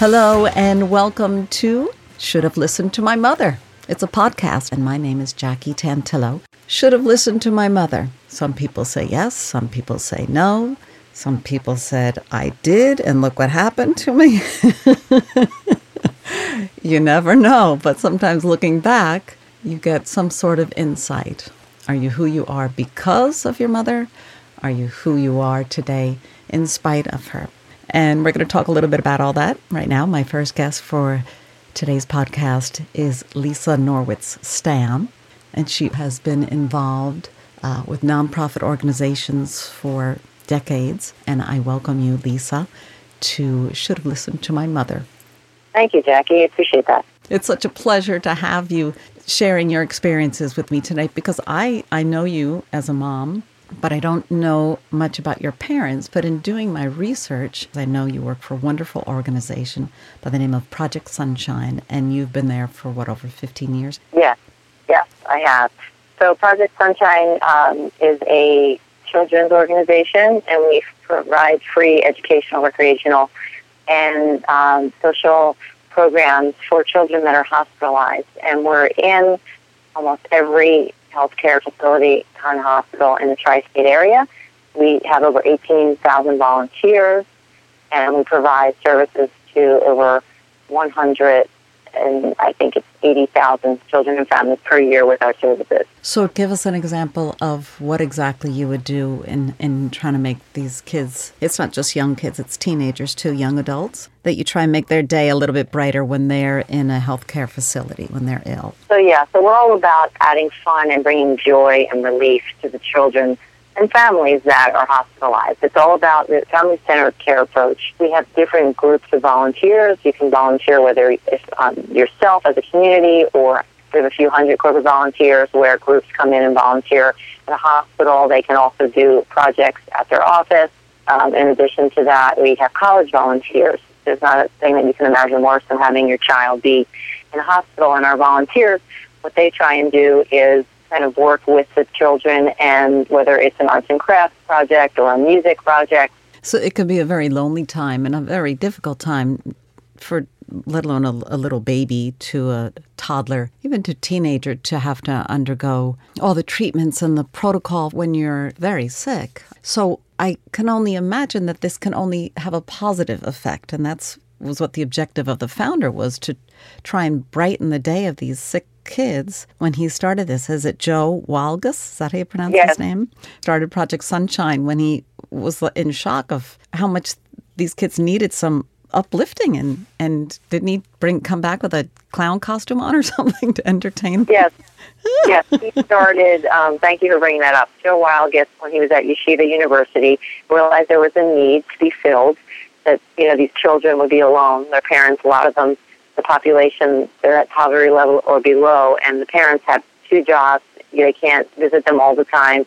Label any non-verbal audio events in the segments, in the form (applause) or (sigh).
Hello, and welcome to Should Have Listened to My Mother. It's a podcast, and my name is Jackie Tantillo. Should have listened to my mother. Some people say yes, some people say no. Some people said I did, and look what happened to me. (laughs) you never know, but sometimes looking back, you get some sort of insight. Are you who you are because of your mother? Are you who you are today in spite of her? And we're going to talk a little bit about all that right now. My first guest for today's podcast is Lisa Norwitz Stam, and she has been involved uh, with nonprofit organizations for decades. And I welcome you, Lisa, to Should Have Listened to My Mother. Thank you, Jackie. I appreciate that. It's such a pleasure to have you sharing your experiences with me tonight because I, I know you as a mom, but I don't know much about your parents. But in doing my research, I know you work for a wonderful organization by the name of Project Sunshine, and you've been there for what, over 15 years? Yes, yes, I have. So Project Sunshine um, is a children's organization, and we provide free educational, recreational, and um, social programs for children that are hospitalized. And we're in almost every healthcare facility and hospital in the tri-state area. We have over 18,000 volunteers, and we provide services to over 100 and I think it's 80,000 children and families per year with our services. So, give us an example of what exactly you would do in, in trying to make these kids, it's not just young kids, it's teenagers too, young adults, that you try and make their day a little bit brighter when they're in a healthcare facility, when they're ill. So, yeah, so we're all about adding fun and bringing joy and relief to the children and families that are hospitalized. It's all about the family-centered care approach. We have different groups of volunteers. You can volunteer whether it's um, yourself as a community or we have a few hundred corporate volunteers where groups come in and volunteer at a hospital. They can also do projects at their office. Um, in addition to that, we have college volunteers. There's not a thing that you can imagine worse than having your child be in a hospital. And our volunteers, what they try and do is kind of work with the children and whether it's an arts and crafts project or a music project. So it can be a very lonely time and a very difficult time for let alone a, a, little baby to a toddler, even to teenager to have to undergo all the treatments and the protocol when you're very sick. So I can only imagine that this can only have a positive effect and that's was what the objective of the founder was to try and brighten the day of these sick kids when he started this. Is it Joe Weilgus? Is that how you pronounce yes. his name? Started Project Sunshine when he was in shock of how much these kids needed some uplifting and and didn't he bring come back with a clown costume on or (laughs) something to entertain them? Yes. (laughs) yes, he started. Um, thank you for bringing that up. Joe Weilgus, when he was at Yeshiva University, realized there was a need to be filled. That you know these children would be alone. Their parents, a lot of them, the population, they're at poverty level or below, and the parents have two jobs. They can't visit them all the time.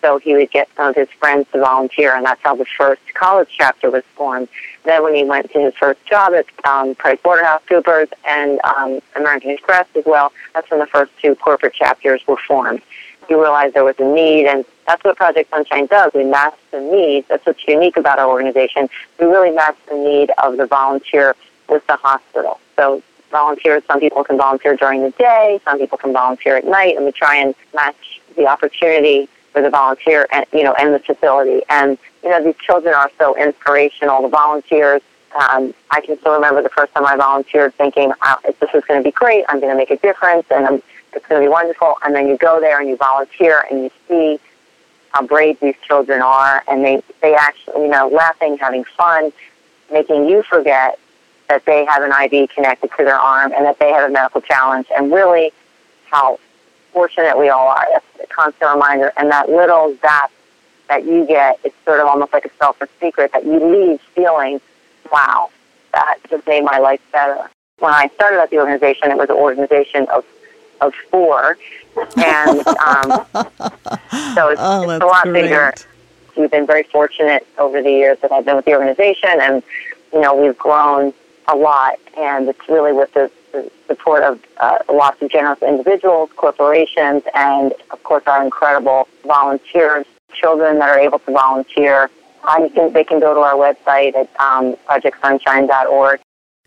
So he would get some of his friends to volunteer, and that's how the first college chapter was formed. Then, when he went to his first job at um, PricewaterhouseCoopers and um, American Express as well, that's when the first two corporate chapters were formed. He realized there was a need, and that's what Project Sunshine does. We match the need. That's what's unique about our organization. We really match the need of the volunteer with the hospital. So volunteers, some people can volunteer during the day, some people can volunteer at night, and we try and match the opportunity for the volunteer and you know and the facility. And you know these children are so inspirational. The volunteers. Um, I can still remember the first time I volunteered, thinking, oh, "This is going to be great. I'm going to make a difference, and I'm, it's going to be wonderful." And then you go there and you volunteer, and you see how brave these children are, and they they actually, you know, laughing, having fun, making you forget that they have an IV connected to their arm and that they have a medical challenge, and really how fortunate we all are. That's a constant reminder. And that little zap that you get, it's sort of almost like a self secret that you leave feeling, wow, that just made my life better. When I started at the organization, it was an organization of of four, and um, so it's, (laughs) oh, it's a lot great. bigger. We've been very fortunate over the years that I've been with the organization, and you know we've grown a lot, and it's really with the, the support of uh, lots of generous individuals, corporations, and of course our incredible volunteers, children that are able to volunteer. I think they can go to our website at um, projectsunshine.org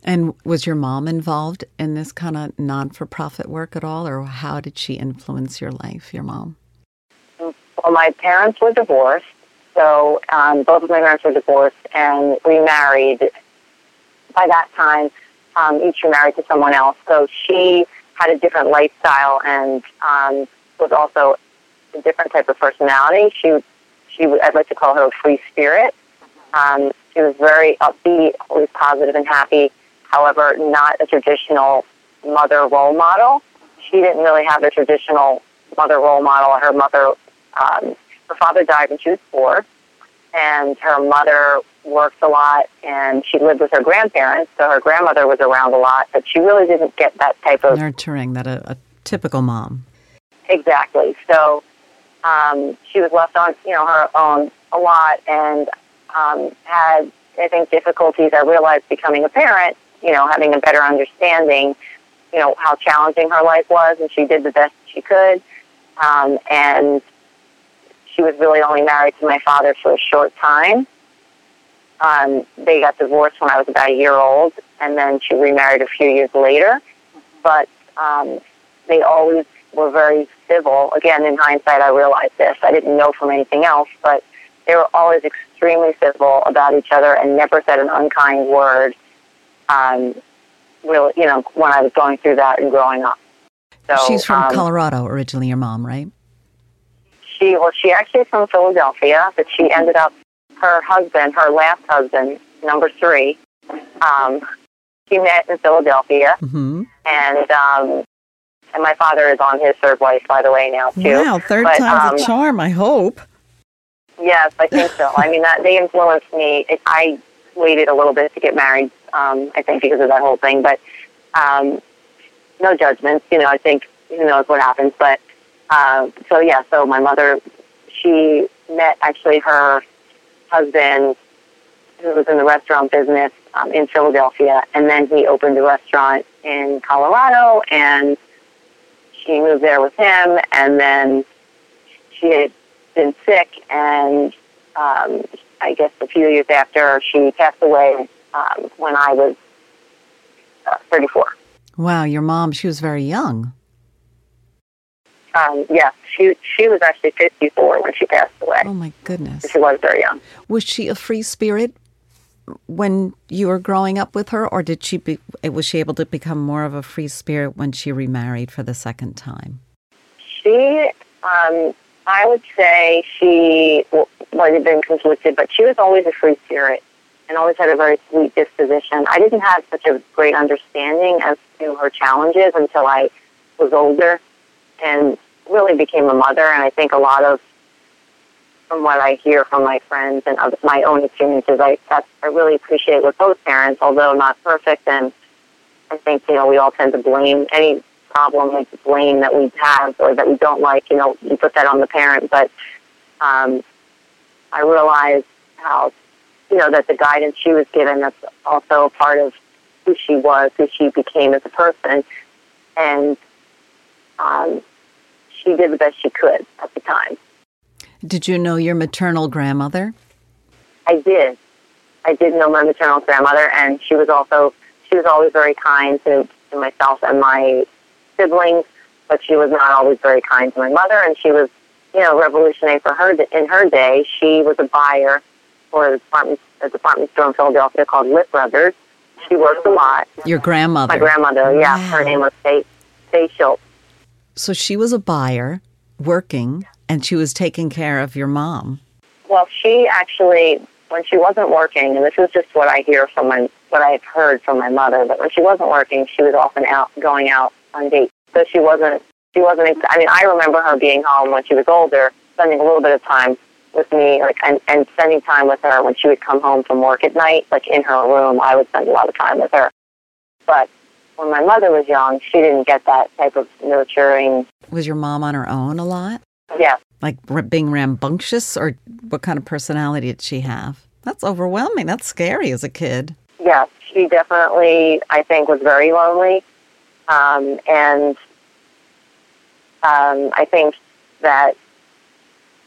And was your mom involved in this kind of non for profit work at all, or how did she influence your life, your mom? Well, my parents were divorced, so um, both of my parents were divorced and remarried. By that time, um, each remarried to someone else. So she had a different lifestyle and um, was also a different type of personality. She, she, I'd like to call her a free spirit. Um, she was very upbeat, always positive and happy. However, not a traditional mother role model. She didn't really have a traditional mother role model. Her mother, um, her father died when she was four, and her mother worked a lot, and she lived with her grandparents. So her grandmother was around a lot, but she really didn't get that type of nurturing that a, a typical mom. Exactly. So um, she was left on, you know, her own a lot, and um, had I think difficulties. I realized becoming a parent, you know, having a better understanding, you know, how challenging her life was, and she did the best she could. Um, and she was really only married to my father for a short time. Um, they got divorced when I was about a year old, and then she remarried a few years later. But um, they always were very civil. Again, in hindsight, I realized this. I didn't know from anything else, but they were always extremely civil about each other and never said an unkind word. Um, really, you know, when I was going through that and growing up. So, She's from um, Colorado originally, your mom, right? She well, she actually is from Philadelphia, but she ended up her husband, her last husband, number three. Um, she met in Philadelphia, mm-hmm. and um, and my father is on his third wife, by the way, now too. Wow, third but, time's um, a charm. I hope. Yes, I think so. I mean, that they influenced me. I waited a little bit to get married. Um, I think because of that whole thing, but um, no judgments. You know, I think who knows what happens. But uh, so yeah, so my mother, she met actually her husband, who was in the restaurant business um, in Philadelphia, and then he opened a restaurant in Colorado, and she moved there with him, and then she had been sick, and um, I guess a few years after she passed away um, when I was uh, 34. Wow, your mom, she was very young. Um, yeah, she she was actually 54 when she passed away. Oh my goodness. She was very young. Was she a free spirit when you were growing up with her, or did she be, was she able to become more of a free spirit when she remarried for the second time? She, um, I would say she might have been conflicted, but she was always a free spirit and always had a very sweet disposition. I didn't have such a great understanding as to her challenges until I was older and really became a mother. And I think a lot of, from what I hear from my friends and of my own experiences, I that's, I really appreciate with both parents, although not perfect. And I think you know we all tend to blame any problem, like blame that we have or that we don't like. You know, you put that on the parent. But um, I realized how you know that the guidance she was given that's also a part of who she was, who she became as a person, and um, she did the best she could at the time. Did you know your maternal grandmother? I did. I did know my maternal grandmother, and she was also she was always very kind to, to myself and my siblings, but she was not always very kind to my mother, and she was, you know, revolutionary for her in her day. She was a buyer for a department a department store in Philadelphia called Lit Brothers. She worked a lot. Your grandmother? My grandmother, yeah. Wow. Her name was Faye, Faye Schultz. So she was a buyer working and she was taking care of your mom. Well, she actually, when she wasn't working, and this is just what I hear from my, what I've heard from my mother, but when she wasn't working, she was often out, going out on dates. So she wasn't, she wasn't, I mean, I remember her being home when she was older, spending a little bit of time with me, like, and, and spending time with her when she would come home from work at night, like in her room, I would spend a lot of time with her. But when my mother was young, she didn't get that type of nurturing. Was your mom on her own a lot? Yeah. Like being rambunctious, or what kind of personality did she have? That's overwhelming. That's scary as a kid. Yes, she definitely, I think, was very lonely. Um, and um, I think that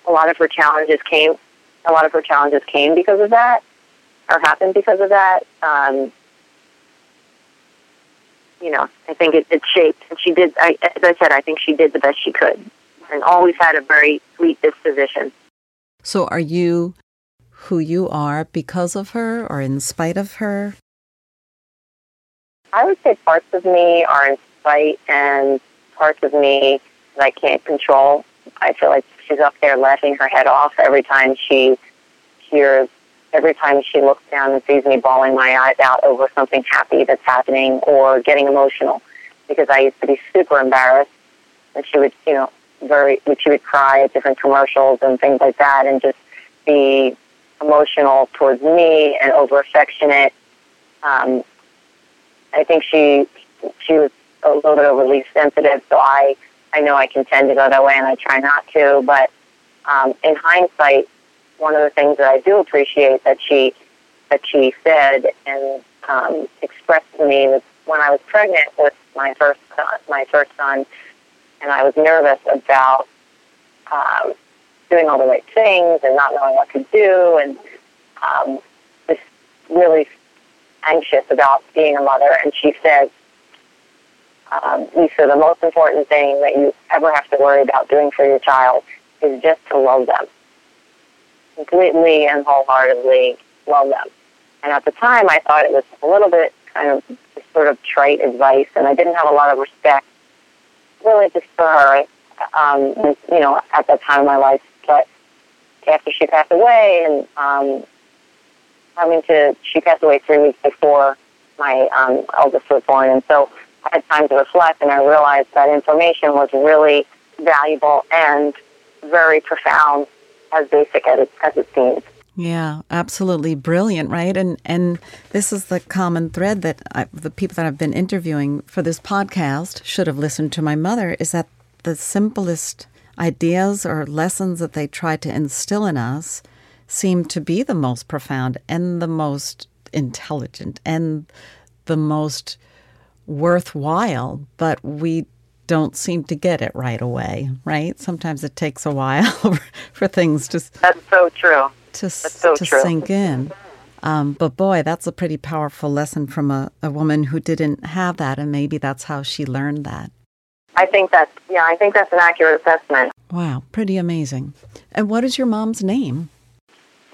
a lot of her challenges came, a lot of her challenges came because of that, or happened because of that. Um, you know, I think it, it shaped, and she did. I, as I said, I think she did the best she could, and always had a very sweet disposition. So, are you who you are because of her, or in spite of her? I would say parts of me are in spite, and parts of me that I can't control. I feel like she's up there laughing her head off every time she hears every time she looks down and sees me bawling my eyes out over something happy that's happening or getting emotional because I used to be super embarrassed and she would, you know, very, she would cry at different commercials and things like that and just be emotional towards me and over affectionate. Um, I think she, she was a little bit overly sensitive, so I, I know I can tend to go that way and I try not to, but um, in hindsight, one of the things that I do appreciate that she that she said and um, expressed to me was when I was pregnant with my first son, my first son, and I was nervous about um, doing all the right things and not knowing what to do, and um, just really anxious about being a mother. And she said, um, Lisa, the most important thing that you ever have to worry about doing for your child is just to love them completely and wholeheartedly love them. And at the time, I thought it was a little bit kind of sort of trite advice, and I didn't have a lot of respect, really, just for her, um, you know, at that time of my life. But after she passed away, and um, coming to, she passed away three weeks before my um, eldest was born, and so I had time to reflect, and I realized that information was really valuable and very profound as basic as it, as it seems. Yeah, absolutely brilliant, right? And and this is the common thread that I, the people that I've been interviewing for this podcast should have listened to my mother is that the simplest ideas or lessons that they try to instill in us seem to be the most profound and the most intelligent and the most worthwhile, but we don't seem to get it right away, right? Sometimes it takes a while (laughs) for things to that's so true to so to true. sink in. Um, but boy, that's a pretty powerful lesson from a, a woman who didn't have that, and maybe that's how she learned that. I think that's yeah, I think that's an accurate assessment. Wow, pretty amazing. And what is your mom's name?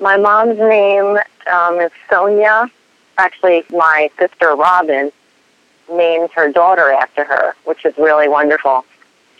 My mom's name um, is Sonia. Actually, my sister Robin named her daughter after her, which is really wonderful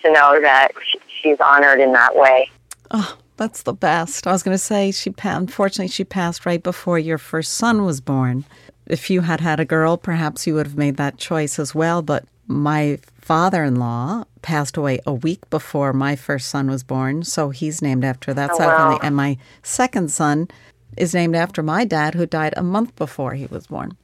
to know that she's honored in that way. Oh, that's the best. I was going to say she unfortunately she passed right before your first son was born. If you had had a girl, perhaps you would have made that choice as well, but my father-in-law passed away a week before my first son was born, so he's named after that oh, side wow. family. And my second son is named after my dad, who died a month before he was born.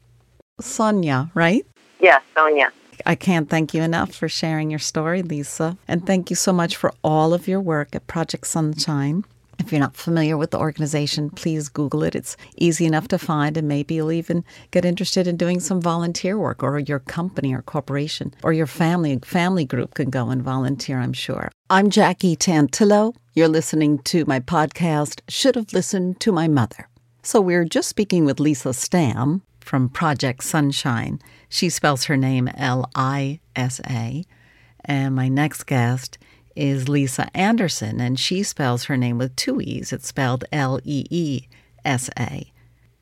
Sonia, right? Yes, Sonia. I can't thank you enough for sharing your story, Lisa. And thank you so much for all of your work at Project Sunshine. If you're not familiar with the organization, please Google it. It's easy enough to find, and maybe you'll even get interested in doing some volunteer work, or your company or corporation or your family family group can go and volunteer, I'm sure. I'm Jackie Tantillo. You're listening to my podcast, Should Have Listened to My Mother. So we're just speaking with Lisa Stamm from Project Sunshine. She spells her name L I S A. And my next guest is Lisa Anderson, and she spells her name with two E's. It's spelled L E E S A.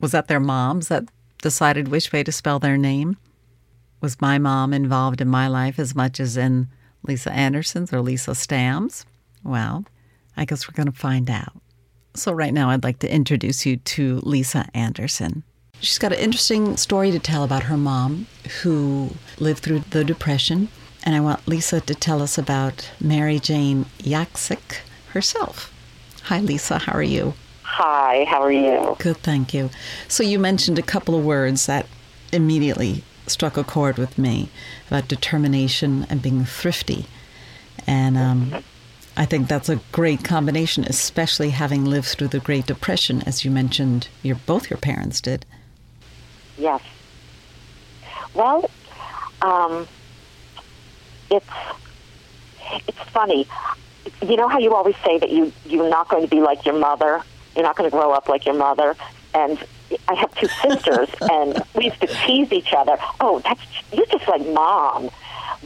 Was that their moms that decided which way to spell their name? Was my mom involved in my life as much as in Lisa Anderson's or Lisa Stamm's? Well, I guess we're going to find out. So, right now, I'd like to introduce you to Lisa Anderson. She's got an interesting story to tell about her mom who lived through the Depression. And I want Lisa to tell us about Mary Jane Yaksik herself. Hi, Lisa. How are you? Hi, how are you? Good, thank you. So, you mentioned a couple of words that immediately struck a chord with me about determination and being thrifty. And um, I think that's a great combination, especially having lived through the Great Depression, as you mentioned, your both your parents did. Yes. Well, um, it's it's funny. You know how you always say that you you're not going to be like your mother. You're not going to grow up like your mother. And I have two sisters, (laughs) and we used to tease each other. Oh, that's you're just like mom.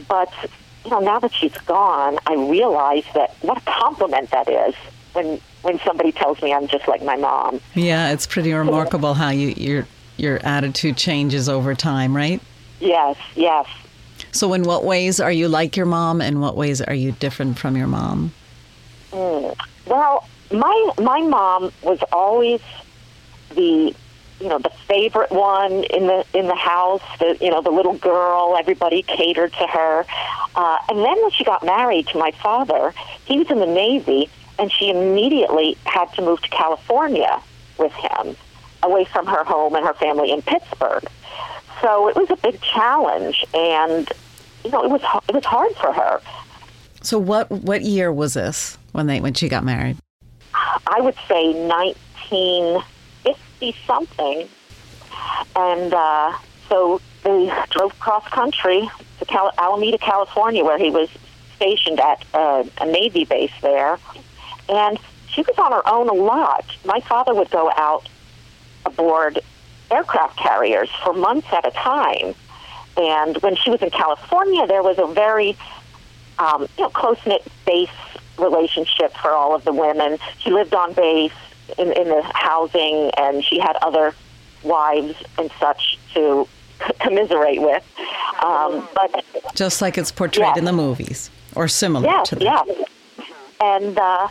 But you know, now that she's gone, I realize that what a compliment that is when when somebody tells me I'm just like my mom. Yeah, it's pretty remarkable how you your your attitude changes over time, right? Yes, yes. So, in what ways are you like your mom, and what ways are you different from your mom? Mm. Well, my my mom was always the you know the favorite one in the in the house the you know the little girl everybody catered to her uh, and then when she got married to my father he was in the navy and she immediately had to move to california with him away from her home and her family in pittsburgh so it was a big challenge and you know it was it was hard for her so what what year was this when they when she got married i would say nineteen fifty something. And uh, so they drove cross country to Cal- Alameda, California, where he was stationed at uh, a Navy base there. And she was on her own a lot. My father would go out aboard aircraft carriers for months at a time. And when she was in California, there was a very um, you know, close knit base relationship for all of the women. She lived on base in, in the housing, and she had other wives and such to commiserate with. Um, but just like it's portrayed yes. in the movies, or similar yes, to that. Yeah, and uh,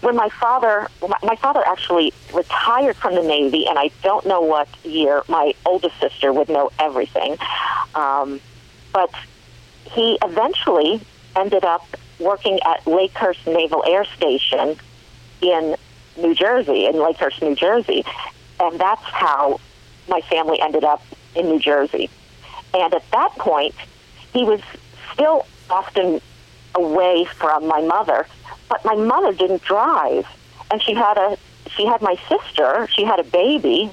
when my father, my father actually retired from the Navy, and I don't know what year. My oldest sister would know everything, um, but he eventually ended up working at Lakehurst Naval Air Station in New Jersey, in Lakehurst, New Jersey. And that's how my family ended up in New Jersey. And at that point, he was still often away from my mother, but my mother didn't drive. And she had a she had my sister, she had a baby,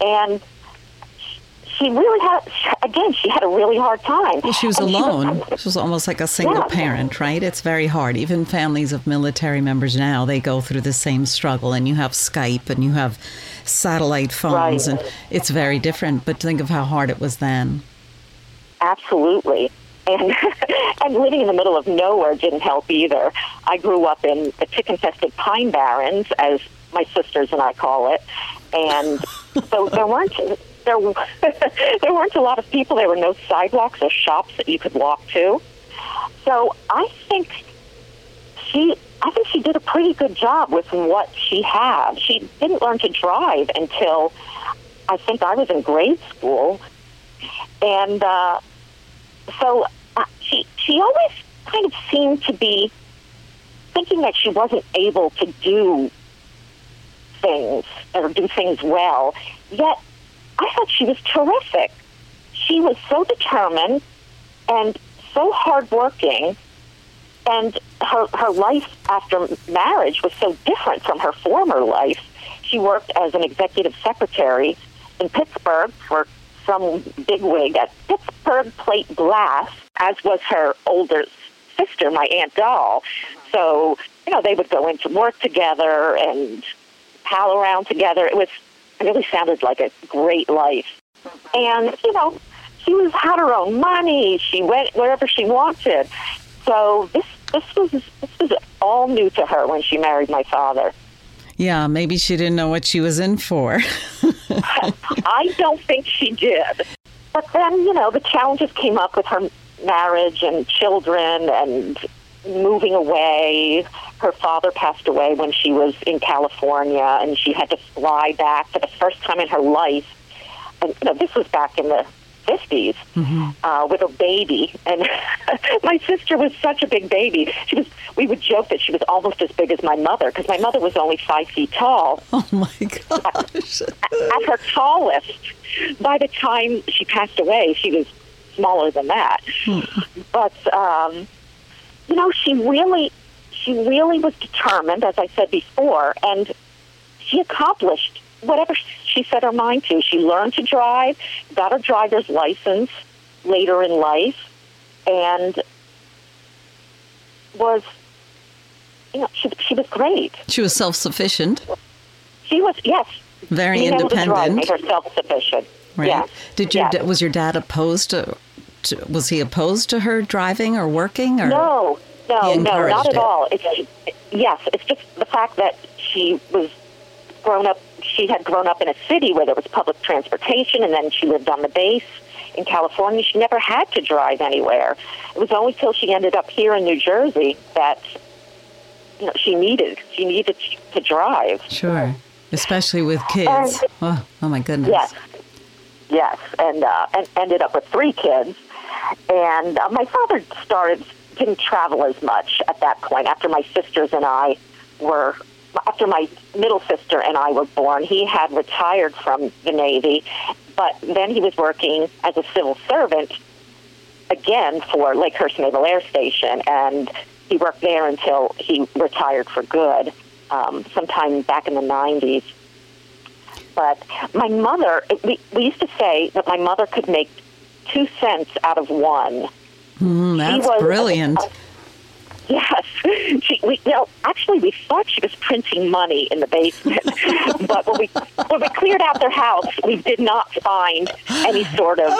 and she really had, again, she had a really hard time. Well, she was and alone. She was, she was almost like a single yeah. parent, right? It's very hard. Even families of military members now, they go through the same struggle. And you have Skype and you have satellite phones, right. and it's very different. But think of how hard it was then. Absolutely. And, (laughs) and living in the middle of nowhere didn't help either. I grew up in the tick-infested pine barrens, as my sisters and I call it, and so there weren't there (laughs) there weren't a lot of people. There were no sidewalks or shops that you could walk to. So I think she I think she did a pretty good job with what she had. She didn't learn to drive until I think I was in grade school, and uh, so she she always kind of seemed to be thinking that she wasn't able to do things or do things well. Yet I thought she was terrific. She was so determined and so hardworking, and her her life after marriage was so different from her former life. She worked as an executive secretary in Pittsburgh for some bigwig at Pittsburgh Plate Glass, as was her older sister, my Aunt Doll. So, you know, they would go into work together and pal around together. It was it really sounded like a great life. And, you know, she was had her own money. She went wherever she wanted. So this this was this was all new to her when she married my father. Yeah, maybe she didn't know what she was in for. (laughs) (laughs) I don't think she did. But then, you know, the challenges came up with her marriage and children and moving away. Her father passed away when she was in California, and she had to fly back for the first time in her life. And you know, this was back in the 50s mm-hmm. uh, with a baby. And (laughs) my sister was such a big baby. She was. We would joke that she was almost as big as my mother because my mother was only five feet tall. (laughs) Oh my gosh! At, at her tallest, by the time she passed away, she was smaller than that. Hmm. But um, you know, she really, she really was determined, as I said before, and she accomplished whatever she set her mind to. She learned to drive, got her driver's license later in life, and was, you know, she, she was great. She was self sufficient. She was, yes, Very being able independent. made her self-sufficient. Right. Yes. Did your yes. was your dad opposed to, to? Was he opposed to her driving or working? Or No, no, no, not at it. all. It's yes, it's just the fact that she was grown up. She had grown up in a city where there was public transportation, and then she lived on the base in California. She never had to drive anywhere. It was only till she ended up here in New Jersey that you know she needed she needed to drive. Sure. Especially with kids. Oh, oh my goodness. Yes, yes, and uh, and ended up with three kids. And uh, my father started didn't travel as much at that point. After my sisters and I were, after my middle sister and I were born, he had retired from the Navy, but then he was working as a civil servant again for Lakehurst Naval Air Station, and he worked there until he retired for good, um, sometime back in the 90s. But my mother, we, we used to say that my mother could make two cents out of one. Mm, that's was- brilliant. Yes, (laughs) she, we, well, actually, we thought she was printing money in the basement, (laughs) but when we when we cleared out their house, we did not find any sort of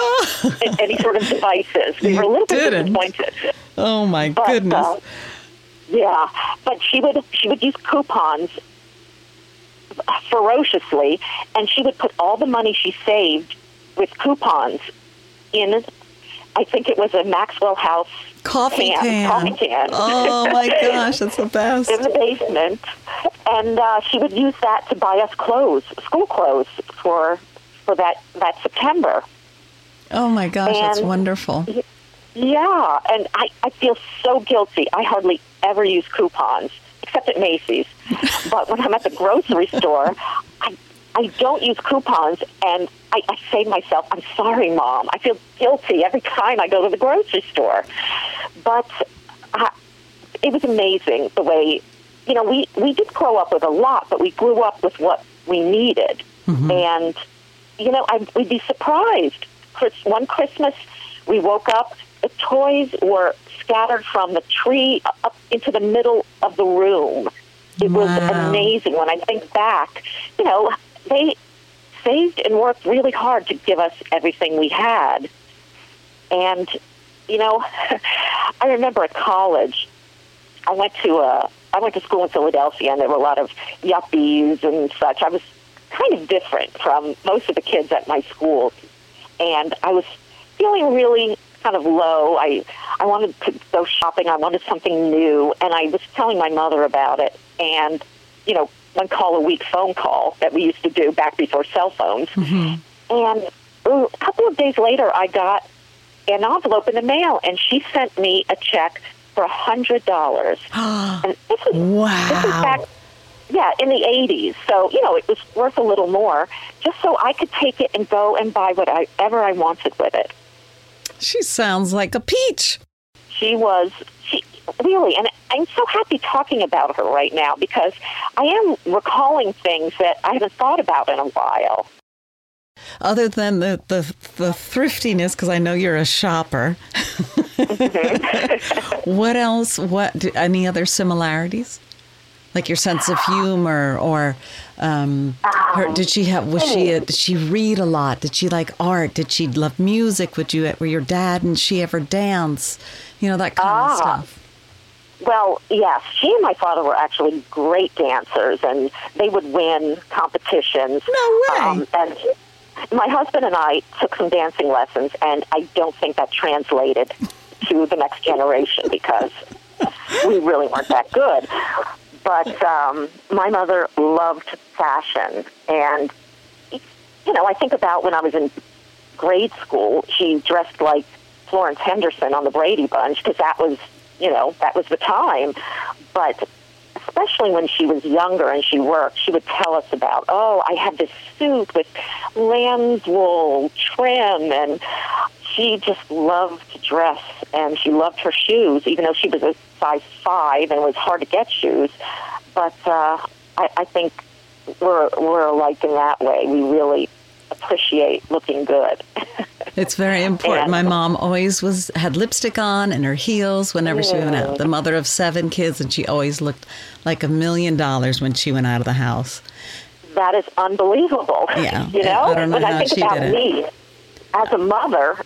(laughs) any sort of devices. We were a little bit disappointed. oh my But, goodness. uh, yeah, but she would she would use coupons ferociously, and she would put all the money she saved with coupons in. I think it was a Maxwell House coffee can, can. coffee (laughs) can. Oh my gosh, that's the best. in the basement, and uh, she would use that to buy us clothes, school clothes for for that that September. Oh my gosh, that's wonderful. Yeah, and I I feel so guilty. I hardly ever use coupons except at Macy's, (laughs) but when I'm at the grocery store, I I don't use coupons, and I, I say to myself, "I'm sorry, mom. I feel guilty every time I go to the grocery store." But uh, it was amazing the way you know we we did grow up with a lot, but we grew up with what we needed, and you know I, we'd be surprised. Chris, one Christmas, we woke up, the toys were scattered from the tree up into the middle of the room. It was amazing when I think back. You know, they saved and worked really hard to give us everything we had. And, you know, (laughs) I remember at college, I went to a I went to school in Philadelphia, and there were a lot of yuppies and such. I was kind of different from most of the kids at my school, and I was feeling really kind of low. I I wanted to go shopping. I wanted something new, and I was telling my mother about it. And you know, one call a week phone call that we used to do back before cell phones. Mm-hmm. And ooh, a couple of days later, I got an envelope in the mail, and she sent me a check for a hundred dollars. (gasps) and this was this was Wow. back, yeah, in the eighties. So you know, it was worth a little more, just so I could take it and go and buy whatever I wanted with it. She sounds like a peach. She was she really, and I'm so happy talking about her right now because I am recalling things that I haven't thought about in a while. Other than the the, the thriftiness, because I know you're a shopper. (laughs) (laughs) what else? What? do- Any other similarities? Like your sense of humor, or um, her, did she have? Was she? A, did she read a lot? Did she like art? Did she love music? Would you? Were your dad and she ever dance? You know that kind of Ah. stuff. Well, yes, she and my father were actually great dancers, and they would win competitions. No way. Um, and my husband and I took some dancing lessons, and I don't think that translated to the next generation because we really weren't that good. But um, my mother loved fashion, and you know, I think about when I was in grade school, she dressed like Florence Henderson on the Brady Bunch because that was, you know, that was the time. But especially when she was younger and she worked, she would tell us about, oh, I had this suit with lamb's wool trim, and she just loved to dress, and she loved her shoes, even though she was a size five and it was hard to get shoes. But uh, I, I think we're we're alike in that way. We really appreciate looking good. (laughs) It's very important. And- My mom always was had lipstick on and her heels whenever she went out. The mother of seven kids, and she always looked like a million dollars when she went out of the house. that is unbelievable. (laughs) Yeah, you know, I don't know when how I think she about me as a mother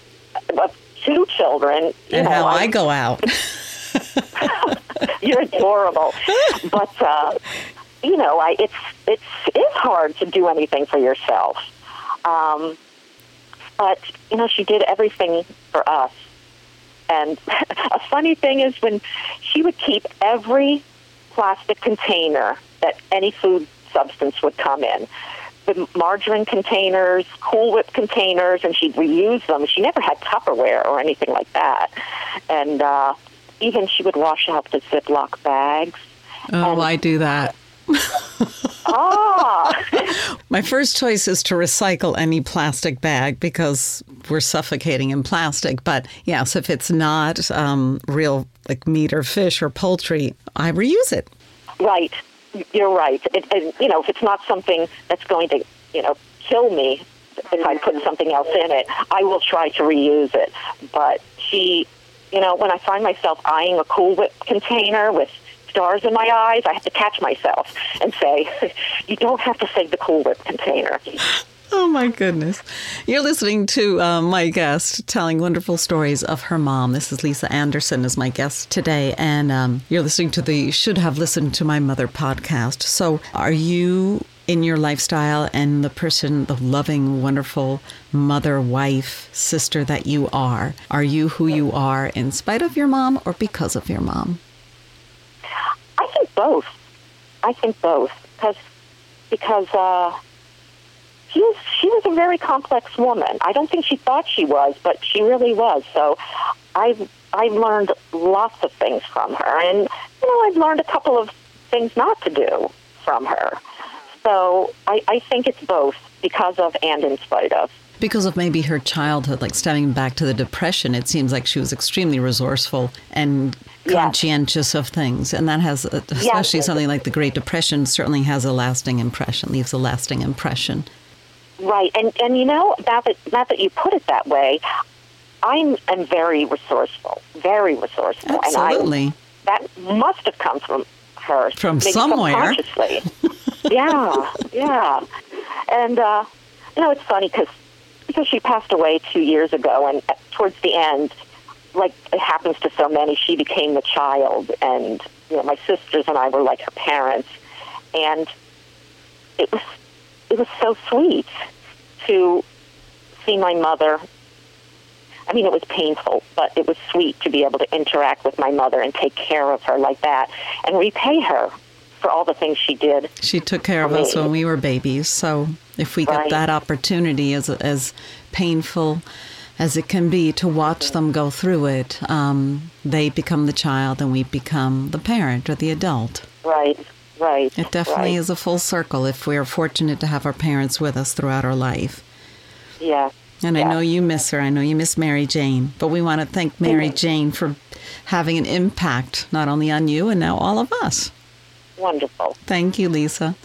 of two children, and know, how I I'm- go out. (laughs) you're adorable. but uh, you know, I it's it's it's hard to do anything for yourself. Um, but you know, she did everything for us. And (laughs) a funny thing is when she would keep every plastic container that any food substance would come in. The margarine containers, Cool Whip containers, and she'd reuse them. She never had Tupperware or anything like that. And uh, even she would wash out the Ziploc bags. Oh, And- I do that. (laughs) Ah, (laughs) My first choice is to recycle any plastic bag because we're suffocating in plastic. But yes, if it's not um, real like meat or fish or poultry, I reuse it. right. You're right. It, and, you know, if it's not something that's going to, you know, kill me if I put something else in it, I will try to reuse it. But she, you know, when I find myself eyeing a Cool Whip container with stars in my eyes, I have to catch myself and say, (laughs) you don't have to save the Cool Whip container. Oh my goodness. You're listening to uh, my guest telling wonderful stories of her mom. This is Lisa Anderson as my guest today, and um, you're listening to the Should Have Listened to My Mother podcast. So, are you in your lifestyle and the person, the loving, wonderful mother, wife, sister that you are? Are you who you are in spite of your mom or because of your mom? Both. I think both because because uh, she was she was a very complex woman. I don't think she thought she was, but she really was. So I've I've learned lots of things from her, and you know I've learned a couple of things not to do from her. So I, I think it's both because of and in spite of. Because of maybe her childhood, like stemming back to the depression, it seems like she was extremely resourceful and Yes. conscientious of things. And that has, uh, especially something like the Great Depression, certainly has a lasting impression, leaves a lasting impression. Right, and and you know now that now that you put it that way, I'm am very resourceful, very resourceful, Absolutely. I that must have come from her From somewhere. yeah, yeah, and uh, you know it's funny because because she passed away two years ago, and towards the end, like it happens to so many, she became the child, and you know my sisters and I were like her parents, and it was it was so sweet to see my mother. I mean, it was painful, but it was sweet to be able to interact with my mother and take care of her like that and repay her for all the things she did. She took care of us when we were babies. So if we get Right. that opportunity, as as painful as it can be to watch them go through it, um, they become the child and we become the parent or the adult. Right, right. It definitely right. is a full circle if we're fortunate to have our parents with us throughout our life. Yeah. And I know you miss her. I know you miss Mary Jane. But we want to thank Mary Mhm. Jane for having an impact not only on you and now all of us. Wonderful. Thank you, Lisa.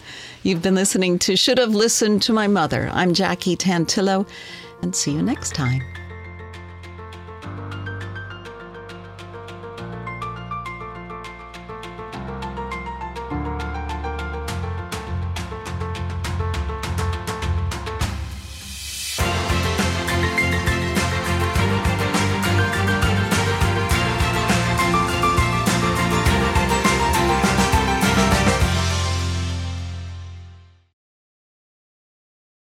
You've been listening to Should Have Listened to My Mother. I'm Jackie Tantillo, and see you next time.